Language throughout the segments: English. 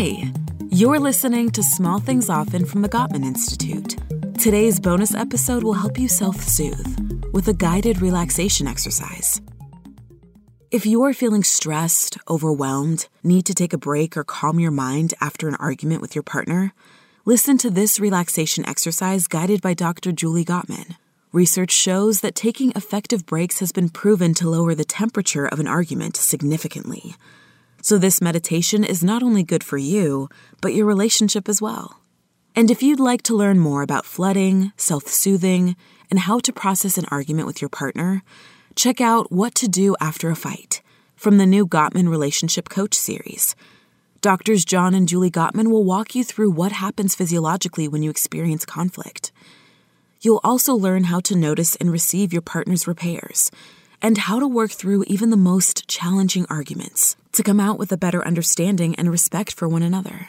Hi, you're listening to Small Things Often from the Gottman Institute. Today's bonus episode will help you self soothe with a guided relaxation exercise. If you're feeling stressed, overwhelmed, need to take a break, or calm your mind after an argument with your partner, listen to this relaxation exercise guided by Dr. Julie Gottman. Research shows that taking effective breaks has been proven to lower the temperature of an argument significantly. So, this meditation is not only good for you, but your relationship as well. And if you'd like to learn more about flooding, self soothing, and how to process an argument with your partner, check out What to Do After a Fight from the new Gottman Relationship Coach series. Doctors John and Julie Gottman will walk you through what happens physiologically when you experience conflict. You'll also learn how to notice and receive your partner's repairs and how to work through even the most challenging arguments to come out with a better understanding and respect for one another.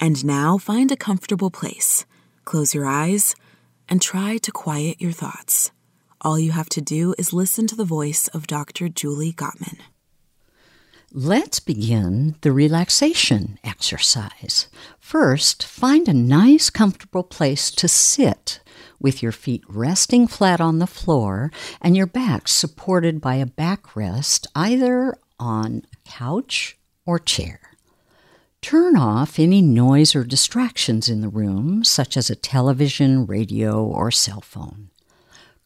And now find a comfortable place, close your eyes, and try to quiet your thoughts. All you have to do is listen to the voice of Dr. Julie Gottman. Let's begin the relaxation exercise. First, find a nice, comfortable place to sit with your feet resting flat on the floor and your back supported by a backrest either on a couch or chair. Turn off any noise or distractions in the room, such as a television, radio, or cell phone.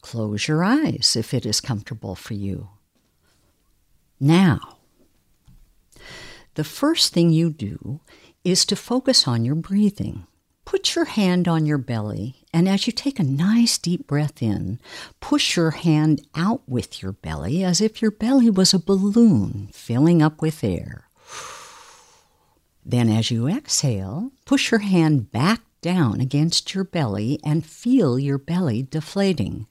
Close your eyes if it is comfortable for you. Now, the first thing you do is to focus on your breathing. Put your hand on your belly, and as you take a nice deep breath in, push your hand out with your belly as if your belly was a balloon filling up with air. Then, as you exhale, push your hand back down against your belly and feel your belly deflating.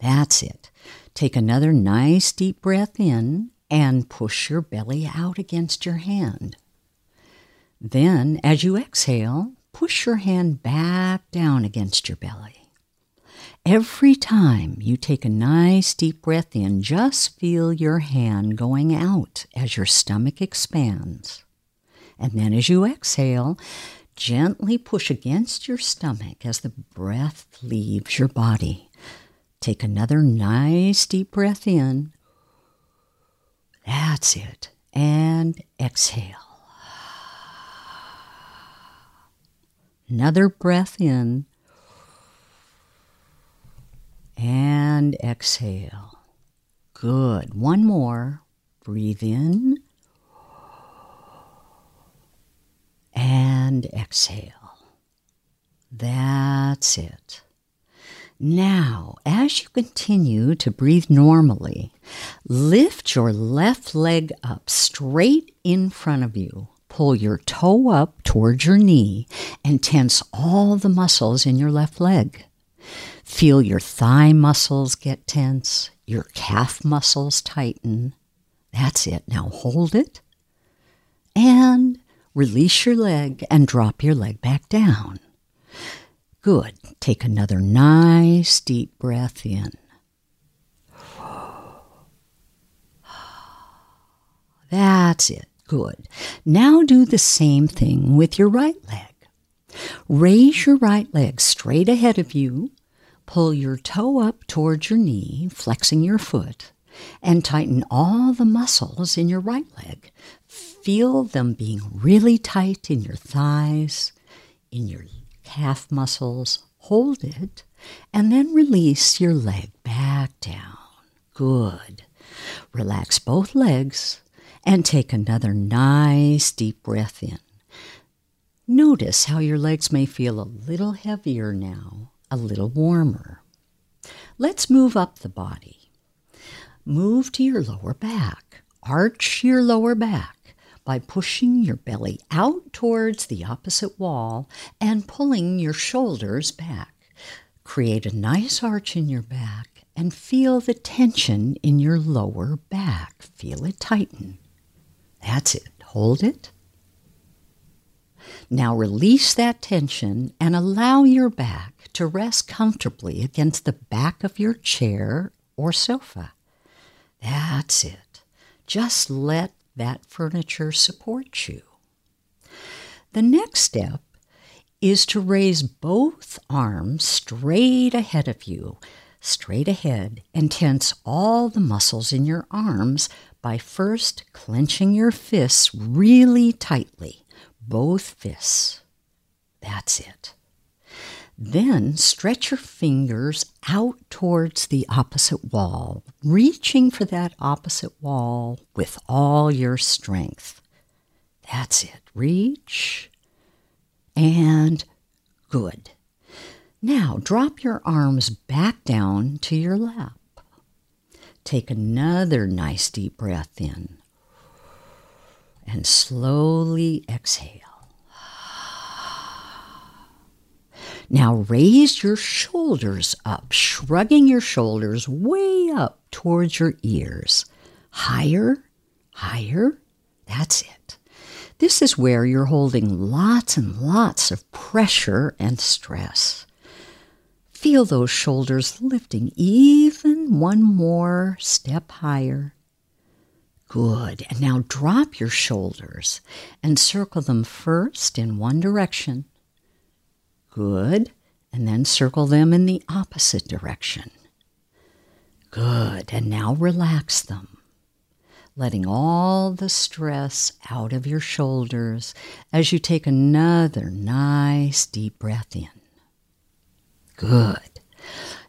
That's it. Take another nice deep breath in and push your belly out against your hand. Then, as you exhale, push your hand back down against your belly. Every time you take a nice deep breath in, just feel your hand going out as your stomach expands. And then as you exhale, gently push against your stomach as the breath leaves your body. Take another nice deep breath in. That's it. And exhale. Another breath in. And exhale. Good. One more. Breathe in. And exhale. That's it. Now, as you continue to breathe normally, lift your left leg up straight in front of you pull your toe up towards your knee and tense all the muscles in your left leg. Feel your thigh muscles get tense, your calf muscles tighten. That's it. Now hold it and release your leg and drop your leg back down. Good. Take another nice deep breath in. That's it. Good. Now do the same thing with your right leg. Raise your right leg straight ahead of you. Pull your toe up towards your knee, flexing your foot, and tighten all the muscles in your right leg. Feel them being really tight in your thighs, in your calf muscles. Hold it, and then release your leg back down. Good. Relax both legs and take another nice deep breath in. Notice how your legs may feel a little heavier now, a little warmer. Let's move up the body. Move to your lower back. Arch your lower back by pushing your belly out towards the opposite wall and pulling your shoulders back. Create a nice arch in your back and feel the tension in your lower back. Feel it tighten. That's it. Hold it. Now release that tension and allow your back to rest comfortably against the back of your chair or sofa. That's it. Just let that furniture supports you. The next step is to raise both arms straight ahead of you, straight ahead, and tense all the muscles in your arms by first clenching your fists really tightly, both fists. That's it. Then stretch your fingers out towards the opposite wall, reaching for that opposite wall with all your strength. That's it. Reach and good. Now drop your arms back down to your lap. Take another nice deep breath in and slowly exhale. Now raise your shoulders up, shrugging your shoulders way up towards your ears. Higher, higher. That's it. This is where you're holding lots and lots of pressure and stress. Feel those shoulders lifting even one more step higher. Good. And now drop your shoulders and circle them first in one direction. Good. And then circle them in the opposite direction. Good. And now relax them letting all the stress out of your shoulders as you take another nice deep breath in. Good.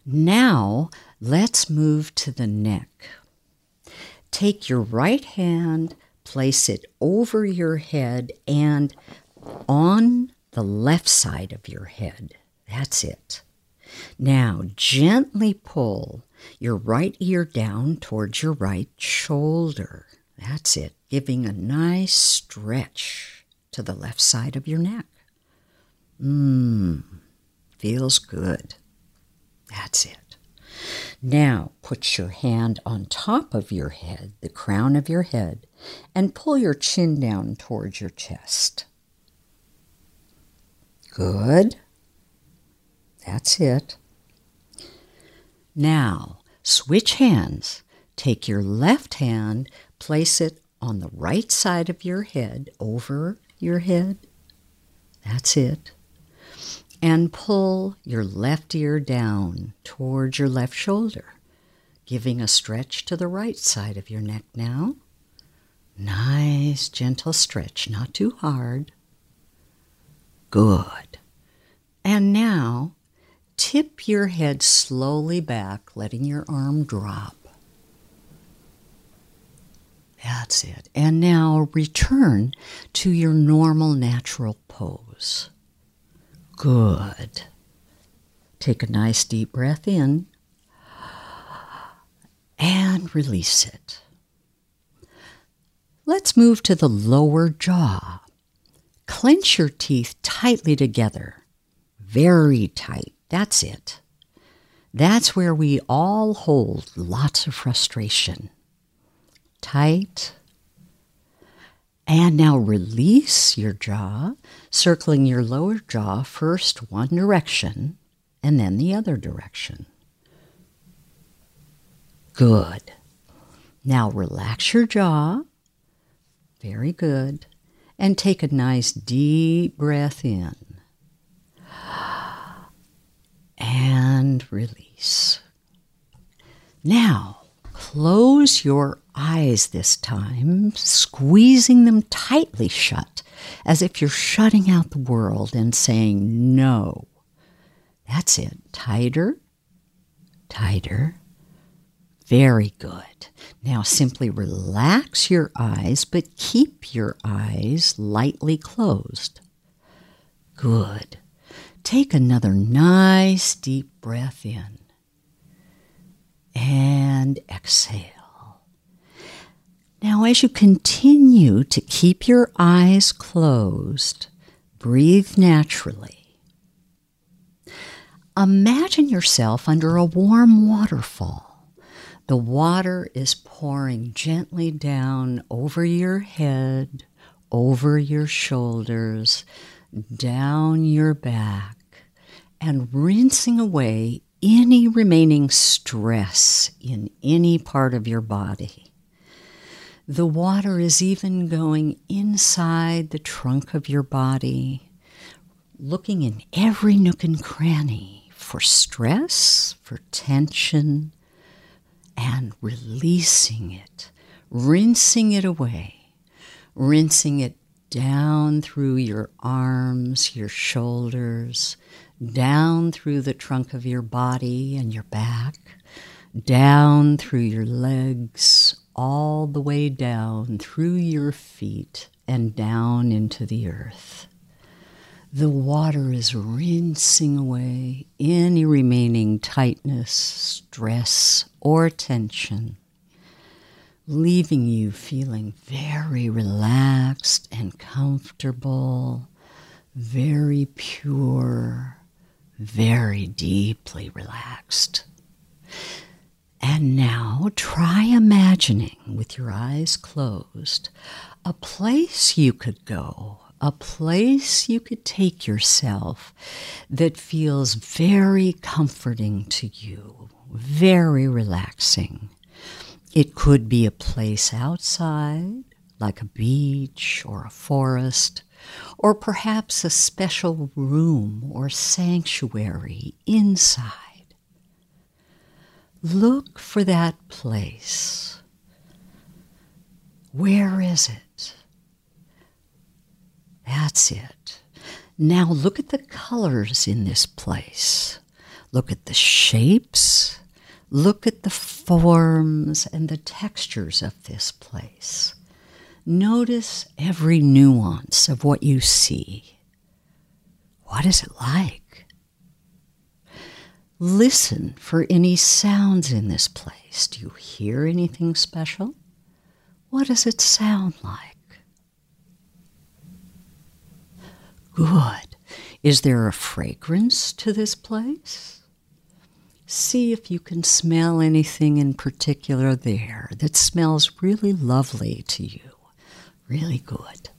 Now let's move to the neck. Take your right hand, place it over your head and on the left side of your head. That's it. Now gently pull your right ear down towards your right shoulder. That's it, giving a nice stretch to the left side of your neck. Mmm, feels good. That's it. Now put your hand on top of your head, the crown of your head, and pull your chin down towards your chest. Good. That's it. Now, switch hands. Take your left hand, place it on the right side of your head, over your head. That's it. And pull your left ear down towards your left shoulder, giving a stretch to the right side of your neck now. Nice, gentle stretch, not too hard. Good. And now tip your head slowly back, letting your arm drop. That's it. And now return to your normal natural pose. Good. Take a nice deep breath in and release it. Let's move to the lower jaw. Clench your teeth tightly together, very tight. That's it. That's where we all hold lots of frustration. Tight. And now release your jaw, circling your lower jaw first one direction and then the other direction. Good. Now relax your jaw. Very good. And take a nice deep breath in and release. Now, close your eyes this time, squeezing them tightly shut, as if you're shutting out the world and saying no. That's it. Tighter, tighter. Very good. Now simply relax your eyes, but keep your eyes lightly closed. Good. Take another nice deep breath in and exhale. Now, as you continue to keep your eyes closed, breathe naturally. Imagine yourself under a warm waterfall. The water is pouring gently down over your head, over your shoulders, down your back and rinsing away any remaining stress in any part of your body. The water is even going inside the trunk of your body, looking in every nook and cranny for stress, for tension, and releasing it, rinsing it away, rinsing it down through your arms, your shoulders, down through the trunk of your body and your back, down through your legs, all the way down through your feet and down into the earth. The water is rinsing away any remaining tightness, stress, or tension, leaving you feeling very relaxed and comfortable, very pure, very deeply relaxed. And now try imagining with your eyes closed a place you could go a place you could take yourself that feels very comforting to you, very relaxing. It could be a place outside, like a beach or a forest, or perhaps a special room or sanctuary inside. Look for that place. Where is it? That's it. Now look at the colors in this place. Look at the shapes. Look at the forms and the textures of this place. Notice every nuance of what you see. What is it like? Listen for any sounds in this place. Do you hear anything special? What does it sound like? Good. Is there a fragrance to this place? See if you can smell anything in particular there that smells really lovely to you. Really good.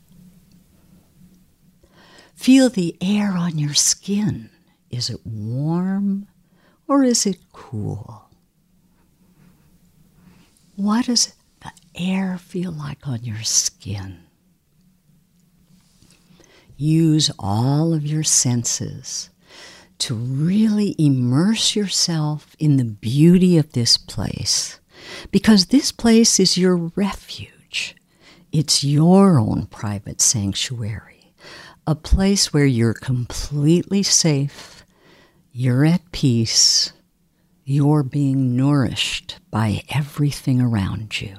Feel the air on your skin. Is it warm or is it cool? What does the air feel like on your skin? Use all of your senses to really immerse yourself in the beauty of this place because this place is your refuge. It's your own private sanctuary, a place where you're completely safe, you're at peace, you're being nourished by everything around you.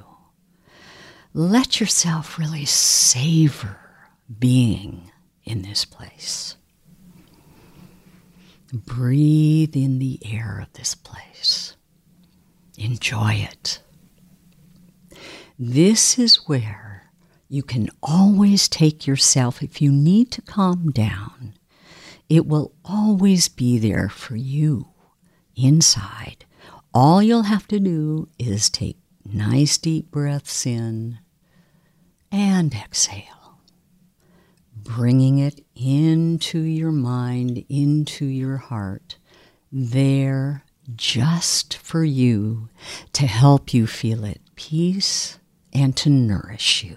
Let yourself really savor being in this place. Breathe in the air of this place. Enjoy it. This is where you can always take yourself if you need to calm down. It will always be there for you inside. All you'll have to do is take nice deep breaths in and exhale bringing it into your mind, into your heart, there just for you to help you feel at peace and to nourish you.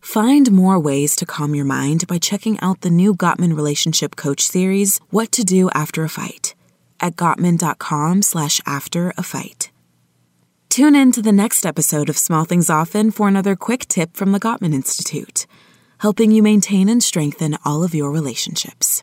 Find more ways to calm your mind by checking out the new Gottman Relationship Coach series, What to Do After a Fight, at gottman.com slash after a fight. Tune in to the next episode of Small Things Often for another quick tip from the Gottman Institute, helping you maintain and strengthen all of your relationships.